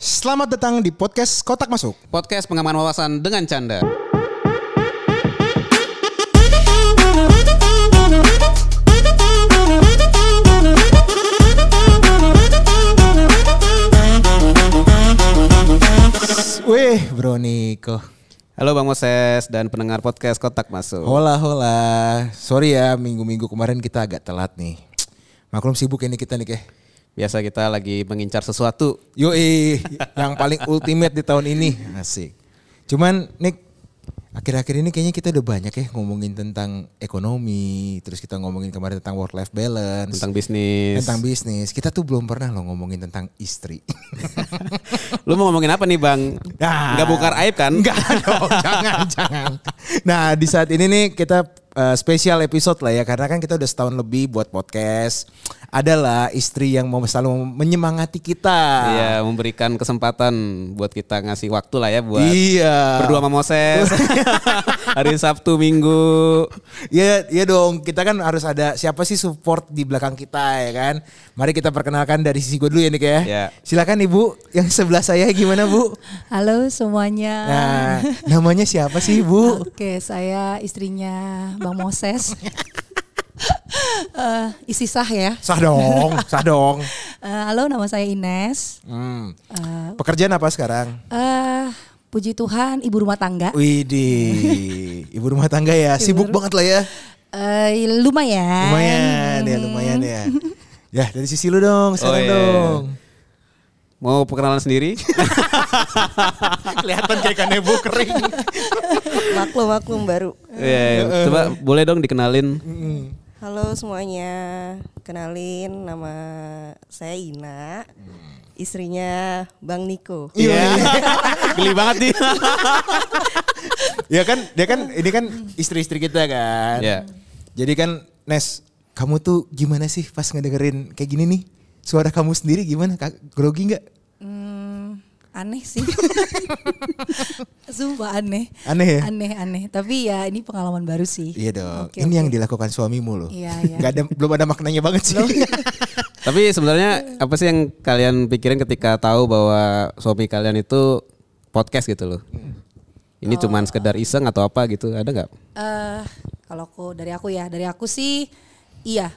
Selamat datang di podcast Kotak Masuk. Podcast pengaman wawasan dengan canda. Wih, Bro Niko. Halo Bang Moses dan pendengar podcast Kotak Masuk. Hola, hola. Sorry ya, minggu-minggu kemarin kita agak telat nih. Maklum sibuk ini kita nih, Keh. Biasa kita lagi mengincar sesuatu. Yoi, yang paling ultimate di tahun ini. Asik. Cuman, Nick, akhir-akhir ini kayaknya kita udah banyak ya ngomongin tentang ekonomi. Terus kita ngomongin kemarin tentang work-life balance. Tentang bisnis. Tentang bisnis. Kita tuh belum pernah loh ngomongin tentang istri. Lu mau ngomongin apa nih Bang? Nah. Nggak bongkar aib kan? Enggak dong, jangan, jangan. Nah, di saat ini nih kita uh, spesial episode lah ya karena kan kita udah setahun lebih buat podcast. Adalah istri yang mau selalu menyemangati kita. Iya, memberikan kesempatan buat kita ngasih waktu lah ya buat Iya. berdua sama Moses. Hari Sabtu Minggu. Iya, iya dong. Kita kan harus ada siapa sih support di belakang kita ya kan. Mari kita perkenalkan dari sisi gue dulu ya Nik ya. Iya. Silakan Ibu yang sebelah saya gimana Bu? Halo semuanya. Nah, namanya siapa sih Bu? Oke, saya istrinya Bang Moses. Eh, isi sah ya. Sah dong, sah dong. Eh, halo, nama saya Ines. Hmm. Eh, Pekerjaan apa sekarang? eh, puji Tuhan, ibu rumah tangga. Widih, ibu rumah tangga ya, sibuk banget lah ya. Eh, lumayan. Lumayan ya, lumayan ya. Ya dari sisi lu dong, sekarang Oh, iya. dong. Mau perkenalan sendiri? Kelihatan kayak kanebo kering. maklum maklum baru. Iya, coba boleh dong dikenalin. Halo semuanya, kenalin nama saya Ina, istrinya Bang Niko. Iya. Geli banget nih. ya kan, dia kan ini kan istri-istri kita kan. Iya. Jadi kan Nes, kamu tuh gimana sih pas ngedengerin kayak gini nih? Suara kamu sendiri gimana? Kak, Grogi nggak? Hmm, aneh sih. Sumpah aneh. Aneh ya? Aneh, aneh. Tapi ya ini pengalaman baru sih. Iya dong. Oke, ini oke. yang dilakukan suamimu loh. Iya, iya. Nggak ada, belum ada maknanya banget sih. Tapi sebenarnya apa sih yang kalian pikirin ketika tahu bahwa suami kalian itu podcast gitu loh? Ini cuman sekedar iseng atau apa gitu? Ada nggak? eh kalau aku dari aku ya, dari aku sih iya.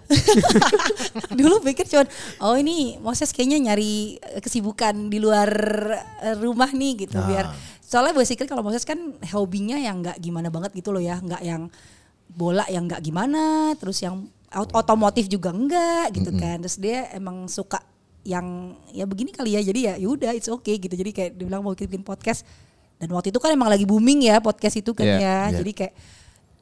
Dulu pikir cuman oh ini Moses kayaknya nyari eh, kesibukan di luar eh, rumah nih gitu biar soalnya basically kalau Moses kan hobinya yang nggak gimana banget gitu loh ya, nggak yang bola yang nggak gimana, terus yang ot- otomotif juga enggak gitu kan. Terus dia emang suka yang ya begini kali ya. Jadi ya yaudah it's okay gitu. Jadi kayak dibilang mau bikin podcast dan waktu itu kan emang lagi booming ya podcast itu kan Iya, ya. iya. Jadi kayak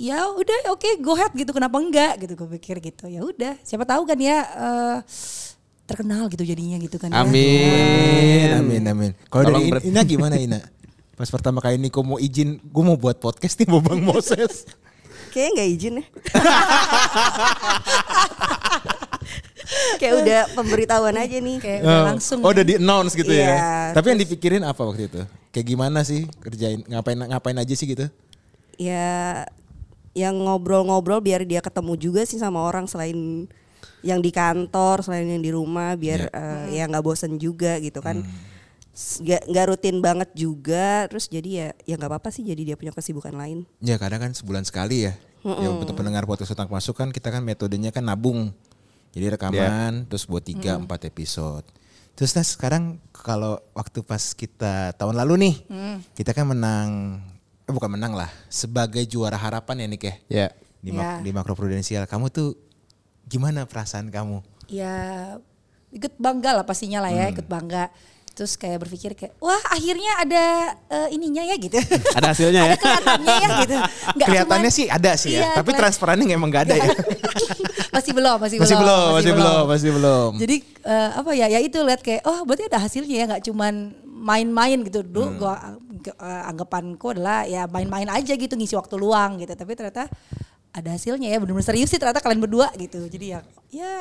ya udah oke go ahead gitu kenapa enggak gitu gue pikir gitu ya udah siapa tahu kan ya eh, terkenal gitu jadinya gitu kan ya. Amin. Amin, amin. Kalau dari ber- Ina gimana Ina? Pas pertama kali Niko mau izin, gue mau buat podcast nih mau Bang Moses. Kayaknya nggak izin ya. Kayak udah pemberitahuan aja nih. kayak udah Oh, langsung Oh, ya. udah di announce gitu ya. Iya, Tapi yang dipikirin apa waktu itu? Kayak gimana sih kerjain ngapain ngapain aja sih gitu? Ya yang ngobrol-ngobrol biar dia ketemu juga sih sama orang selain yang di kantor, selain yang di rumah biar eh, ya nggak bosen juga gitu kan. S- Nggak nggak rutin banget juga, terus jadi ya ya nggak apa-apa sih jadi dia punya kesibukan lain. Ya kadang kan sebulan sekali ya. Ya untuk pendengar podcast otak masuk kan kita kan metodenya kan nabung. Jadi rekaman terus buat 3 4 episode. Terus nah sekarang kalau waktu pas kita tahun lalu nih, kita kan menang eh bukan menang lah, sebagai juara harapan ya Nik ya. Ya. Di, mak- Ya. di makro prudensial. Kamu tuh gimana perasaan kamu? ya ikut bangga lah pastinya lah ya ikut bangga terus kayak berpikir kayak wah akhirnya ada eh, ininya ya gitu Ada hasilnya ya. kelihatannya ya gitu Nggak Kelihatannya cuman- sih ada sih ya, Iya, tapi transferannya emang nggak ada ya. masih belum masih, masih belum, masih belum, masih belum. jadi eh, apa ya ya itu lihat kayak oh berarti ada hasilnya ya nggak cuman main-main gitu dulu gua eh, anggapanku adalah ya main-main aja gitu ngisi waktu luang gitu tapi ternyata ada hasilnya ya benar-benar serius sih ternyata kalian berdua gitu jadi ya ya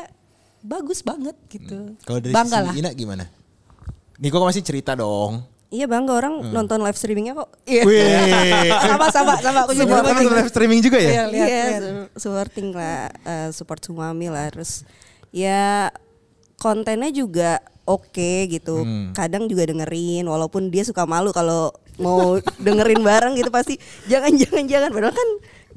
bagus banget gitu Kalau dari bangga sisi lah Ina gimana? Niko masih cerita dong. Iya bangga orang nonton live streamingnya kok. Iya. Sama sama sama aku juga kan nonton live streaming juga ya? Iya, lihat, Iya, lihat. su- supporting lah, eh, support suami lah. Terus ya kontennya juga oke gitu. Hmm. Kadang juga dengerin walaupun dia suka malu kalau mau dengerin bareng gitu pasti. Jangan jangan jangan. Padahal kan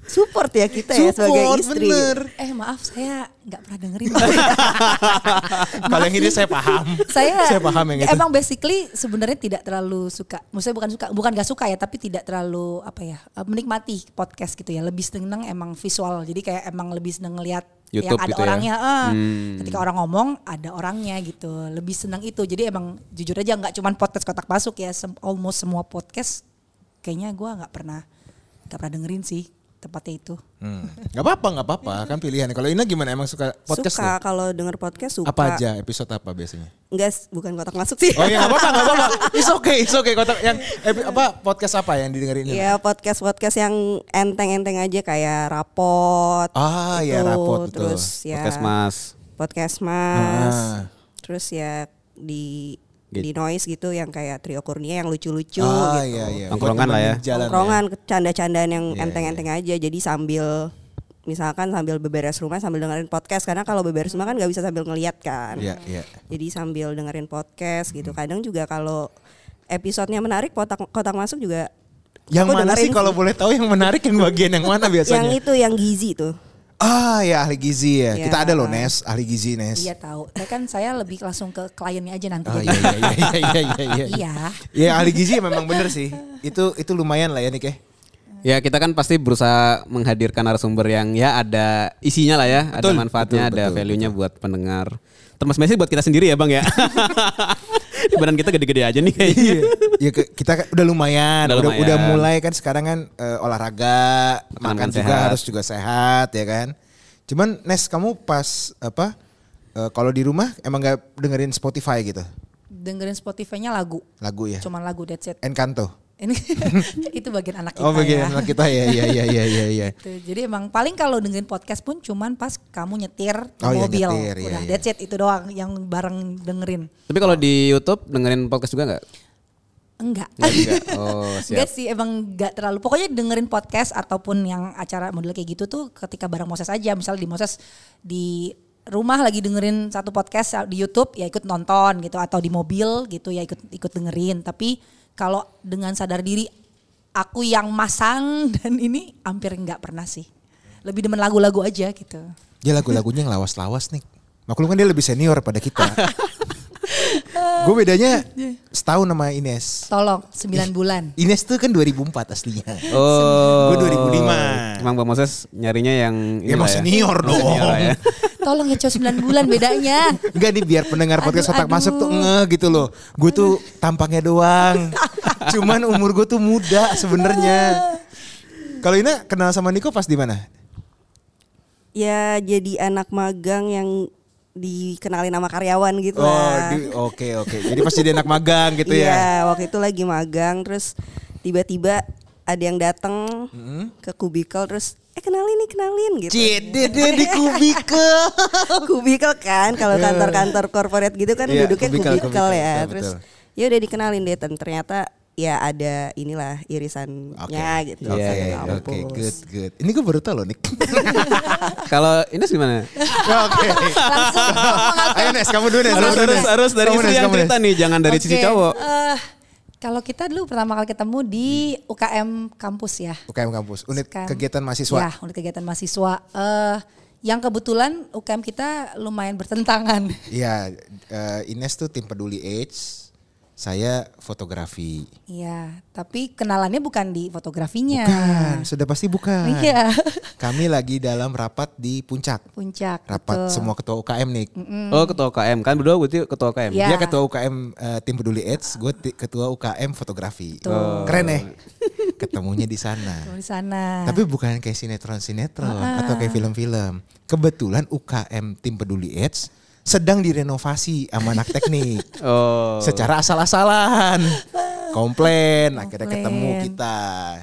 support ya kita ya sebagai Support, istri. bener. Eh maaf saya nggak pernah dengerin. Kalau yang ini saya paham. saya, saya paham yang itu. emang basically sebenarnya tidak terlalu suka. Maksudnya bukan suka, bukan gak suka ya, tapi tidak terlalu apa ya eh, menikmati podcast gitu ya. Lebih seneng emang visual. Jadi kayak emang lebih seneng ngelihat yang YouTube ada gitu ya? orangnya. eh. Hmm. Ketika orang ngomong ada orangnya gitu. Lebih seneng itu. Jadi emang jujur aja nggak cuman podcast kotak masuk ya. Sem- almost semua podcast kayaknya gua nggak pernah nggak pernah dengerin sih tepatnya itu. Hmm. Gak apa-apa, gak apa-apa. Kan pilihan. Kalau Ina gimana? Emang suka podcast suka kalau denger podcast suka. Apa aja? Episode apa biasanya? Enggak, bukan kotak masuk sih. Oh iya gak apa-apa, gak apa-apa. It's okay, it's okay. Kotak yang epi- apa podcast apa yang didengerin ini? Ya podcast podcast yang enteng-enteng aja kayak rapot. Ah, ya, gitu. rapot, betul. Terus ya Podcast Mas. podcast mas. Ah. Terus ya di Gitu. di noise gitu yang kayak trio Kurnia yang lucu-lucu Ah, gitu. iya, iya. Tongkrongan lah ya. Tongkrongan, canda-candaan yang Iya, enteng-enteng aja. Jadi sambil misalkan sambil beberes rumah sambil dengerin podcast karena kalau beberes rumah kan nggak bisa sambil ngeliat kan. Iya, iya. Jadi sambil dengerin podcast gitu. Kadang juga kalau episodenya menarik kotak kotak masuk juga Yang mana sih kalau boleh tahu yang menarik yang bagian yang mana biasanya? yang itu yang gizi tuh. Ah ya ahli gizi ya. Ya. Kita ada loh Nes, ahli gizi Nes. Iya tahu. Tapi kan saya lebih langsung ke kliennya aja nanti. Oh iya iya iya iya iya iya. iya. Iya. Ya ahli gizi memang bener sih. Itu itu lumayan lah ya Nik ya. Ya kita kan pasti berusaha menghadirkan narasumber yang ya ada isinya lah ya, Betul, ada manfaatnya, betul, ada value-nya buat pendengar. Termasuk buat kita sendiri ya bang ya. Di badan kita gede-gede aja nih kayaknya. Ya ke- kita kan udah lumayan, Udah udah, lumayan. udah mulai kan sekarang kan eh, olahraga, makan juga sehat. harus juga sehat ya kan. Cuman Nes kamu pas apa eh, kalau di rumah emang nggak dengerin Spotify gitu Dengerin Spotify-nya lagu. lagu ya? Cuman lagu that's it. Encanto. Ini itu bagian anak kita Oh bagian ya. anak kita ya ya ya ya ya ya. Tuh, jadi emang paling kalau dengerin podcast pun cuman pas kamu nyetir Oh, iya, mobil. nyetir, iya, Udah iya. that's it itu doang yang bareng dengerin. Tapi kalau di YouTube dengerin podcast juga nggak? Enggak. Nggak juga. Oh Enggak sih emang enggak terlalu. Pokoknya dengerin podcast ataupun yang acara model kayak gitu tuh ketika bareng Moses aja. Misal di Moses di rumah lagi dengerin satu podcast di YouTube ya ikut nonton gitu atau di mobil gitu ya ikut ikut dengerin. Tapi kalau dengan sadar diri aku yang masang dan ini hampir enggak pernah sih. Lebih demen lagu-lagu aja gitu. Dia lagu-lagunya yang lawas-lawas nih. Maklum kan dia lebih senior pada kita. Gue bedanya setahun sama Ines. Tolong 9 bulan. Ines tuh kan 2004 aslinya. Oh. Gua 2005. Emang Bang Moses nyarinya yang Ya emang inilah senior dong. Senior ya. Tolong ya cuma 9 bulan bedanya. Enggak nih biar pendengar podcast Aduh, otak aduh. masuk tuh nge gitu loh. Gue tuh tampangnya doang. Cuman umur gue tuh muda sebenarnya. Kalau Ina kenal sama Niko pas di mana? Ya jadi anak magang yang dikenalin sama karyawan gitu Oh, lah. di- oke oke. Jadi pas jadi anak magang gitu ya. Iya, waktu itu lagi magang terus tiba-tiba ada yang datang ke kubikel terus eh kenalin nih kenalin gitu. Cide deh di kubikel. kubikel kan kalau kantor-kantor corporate gitu kan Iya, duduknya kubikel, kubikel, kubikel, ya. betul, terus ya udah dikenalin deh dan ternyata ya ada inilah irisannya Oke. gitu. Oke, satu oke, kampus. good, good. Ini gue baru tahu loh, Nik. Kalau Ines gimana? Oke. Ayo Nes, kamu dulu Nes. harus kamu dulu, harus harus dari Kamu, istri Nes, yang cerita nih, jangan dari sisi Oke, cowok. eh, kalau kita dulu pertama kali ketemu di UKM kampus ya. UKM kampus, unit Sekarang- kegiatan mahasiswa. Ya, unit kegiatan mahasiswa. Eh, yang kebetulan UKM kita lumayan bertentangan. Iya, eh, Ines tuh tim peduli AIDS, saya fotografi. Iya, tapi kenalannya bukan di fotografinya. Bukan, sudah pasti bukan. Iya. Kami lagi dalam rapat di puncak. Puncak. Rapat betul. semua ketua UKM nih. Oh ketua UKM kan berdua berarti ketua UKM. Iya. Dia ketua UKM eh, tim peduli AIDS, gue ketua UKM fotografi. Tuh. Keren ya? Ketemunya di sana. Di sana. Tapi bukan kayak sinetron-sinetron atau kayak film-film. Kebetulan UKM tim peduli AIDS sedang direnovasi sama anak teknik. Oh. Secara asal-asalan. Komplain, akhirnya ketemu kita.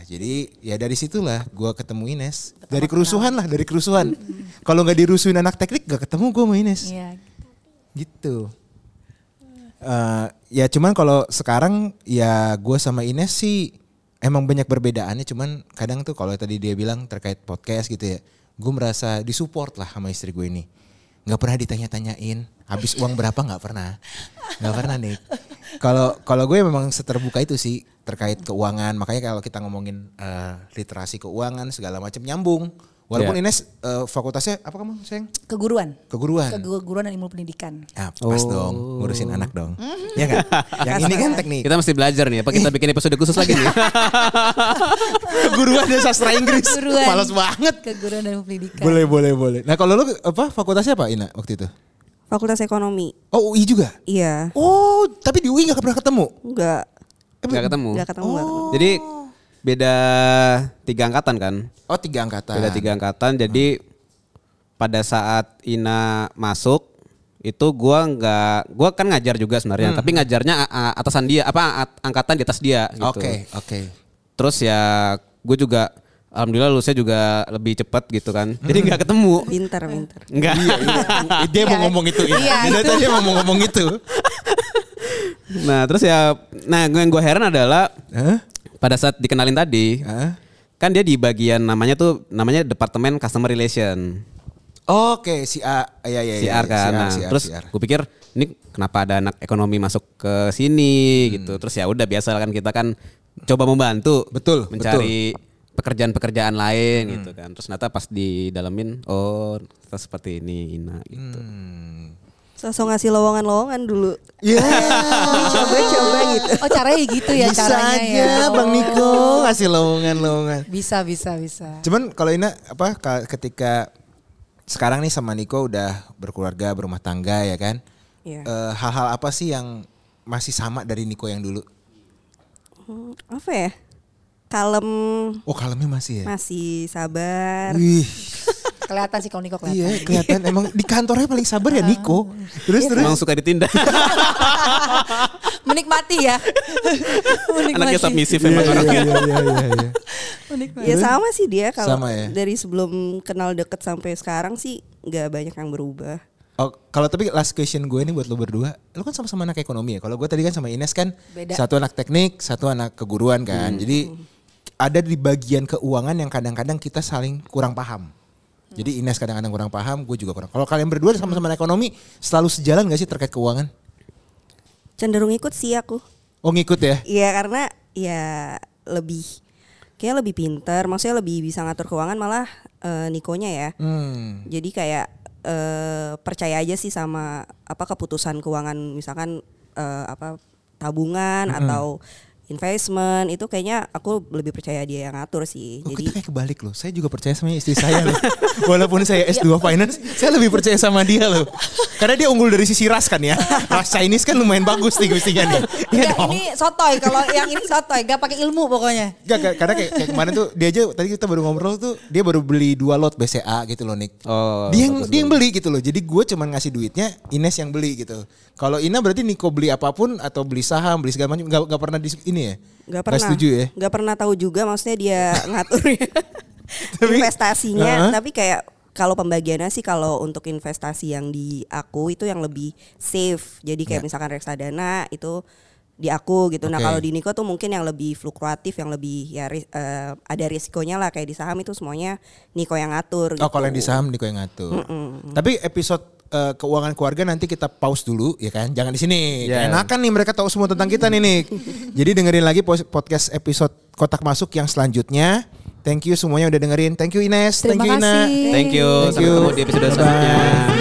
Jadi ya dari situlah gua ketemu Ines. Dari kerusuhan lah, dari kerusuhan. Kalau nggak dirusuhin anak teknik gak ketemu gue sama Ines. Iya. Gitu. Eh, ya cuman kalau sekarang ya gue sama Ines sih emang banyak perbedaannya. Cuman kadang tuh kalau tadi dia bilang terkait podcast gitu ya, gue merasa disupport lah sama istri gue ini. Nggak pernah ditanya-tanyain. Habis uang berapa? Nggak pernah. Nggak pernah nih kalau kalau gue memang seterbuka itu sih terkait keuangan. Makanya kalau kita ngomongin eh, literasi keuangan segala macam nyambung walaupun Iya. Ines eh, fakultasnya apa kamu sayang Keguruan. keguruan Keguruan dan ilmu pendidikan. ah, pas dong ngurusin anak dong ya kan yang ini kan teknik Kita mesti belajar nih. Apa kita bikin episode khusus lagi nih? keguruan dan sastra Inggris Keguruan. males banget Keguruan dan ilmu pendidikan. boleh boleh boleh nah kalau lu apa fakultasnya apa Ina waktu itu Fakultas Ekonomi. oh UI juga Iya. oh tapi di UI nggak pernah ketemu Enggak. Gak ketemu. Enggak ketemu, enggak ketemu. Jadi beda tiga angkatan kan? oh tiga angkatan Beda tiga angkatan. Jadi pada saat Ina masuk itu gua nggak gua kan ngajar juga sebenarnya tapi ngajarnya atasan dia apa at- angkatan di atas dia gitu. Oke, oke. Terus ya gue juga alhamdulillah lulusnya juga lebih cepat gitu kan. Jadi nggak ketemu. Pintar, pintar. Enggak. Dia mau ngomong itu. Ina. Iya, Dia tadi mau ngomong itu. nah, terus ya nah yang gue heran adalah Hah? Pada saat dikenalin tadi Hah? kan dia di bagian namanya tuh namanya departemen customer relation. Oke, si A. Iya, iya, iya. CR kan. Si Nah, si terus gue pikir ini kenapa ada anak ekonomi masuk ke sini Hmm. gitu. Terus ya udah biasa kan kita kan coba membantu Betul, mencari pekerjaan-pekerjaan lain Hmm. gitu kan. Terus ternyata pas didalemin oh ternyata seperti ini Ina gitu. Hmm. Sosok ngasih lowongan-lowongan dulu. Iya. Coba-coba gitu. Oh caranya gitu ya Bisa caranya aja ya. Bang Oh. Niko ngasih lowongan-lowongan. Bisa bisa bisa. Cuman kalau Ina apa ka- ketika sekarang nih sama Niko udah berkeluarga, berumah tangga ya kan? Iya. Eh, hal-hal apa sih yang masih sama dari Niko yang dulu? Hmm, apa ya? Kalem, Oh, kalemnya masih ya? masih sabar. Wih. Kelihatan sih kalau Niko kelihatan. Iya kelihatan emang di kantornya paling sabar ya Niko. Terus terus. Emang suka ditindak. Menikmati ya. Menikmati. Anaknya submisif emang Iya, orangnya. iya, iya, iya, iya. Menikmati. Ya sama sih dia kalau Sama ya? dari sebelum kenal deket sampai sekarang sih nggak banyak yang berubah. Oh, kalau tapi last question gue nih buat lo berdua, lo kan sama-sama anak ekonomi ya. Kalau gue tadi kan sama Ines kan Beda. satu anak teknik, satu anak keguruan kan. Jadi ada di bagian keuangan yang kadang-kadang kita saling kurang paham. Jadi Ines kadang-kadang kurang paham, gue juga kurang. Kalau kalian berdua sama-sama ekonomi, selalu sejalan gak sih terkait keuangan? Cenderung ikut sih aku. Oh ngikut ya? Iya karena ya lebih kayak lebih pinter, maksudnya lebih bisa ngatur keuangan malah eh, Nikonya ya. Hmm. Jadi kayak eh, percaya aja sih sama apa keputusan keuangan misalkan eh, apa tabungan atau investment itu kayaknya aku lebih percaya dia yang ngatur sih. Oh, Jadi kita kayak kebalik loh. Saya juga percaya sama istri saya loh. Walaupun saya S2 Finance, saya lebih percaya sama dia loh. Karena dia unggul dari sisi ras kan ya. Ras Chinese kan lumayan bagus nih gustinya nih. Iya dong. ini sotoy kalau yang ini sotoy, gak pakai ilmu pokoknya. Gak, gak, karena kayak, kayak kemarin tuh dia aja tadi kita baru ngobrol tuh dia baru beli dua lot BCA gitu loh Nick. Oh, dia yang dia yang beli gitu loh. Jadi gue cuman ngasih duitnya, Ines yang beli gitu. Kalau Ina berarti Niko beli apa pun atau beli saham, beli segala macam nggak pernah di ini ya. nggak pernah setuju ya. nggak pernah tahu juga maksudnya dia ngatur investasinya Uh-huh. tapi kayak kalau pembagiannya sih kalau untuk investasi yang di aku itu yang lebih safe jadi kayak Ya. misalkan reksadana itu di aku gitu nah Oke. kalau di Niko tuh mungkin yang lebih fluktuatif yang lebih ya eh, ada risikonya lah kayak di saham itu semuanya Niko yang ngatur Oh kalau yang gitu. di saham Niko yang ngatur. Tapi episode eh, keuangan keluarga nanti kita pause dulu ya kan. Jangan di sini. Ya. Enakan nih mereka tahu semua tentang kita nih Nick. Jadi dengerin lagi podcast episode kotak masuk yang selanjutnya. Thank you semuanya udah dengerin. Thank you Ines. Terima Thank you Ina. kasih. Thank you. Thank Sampai you. ketemu di episode selanjutnya.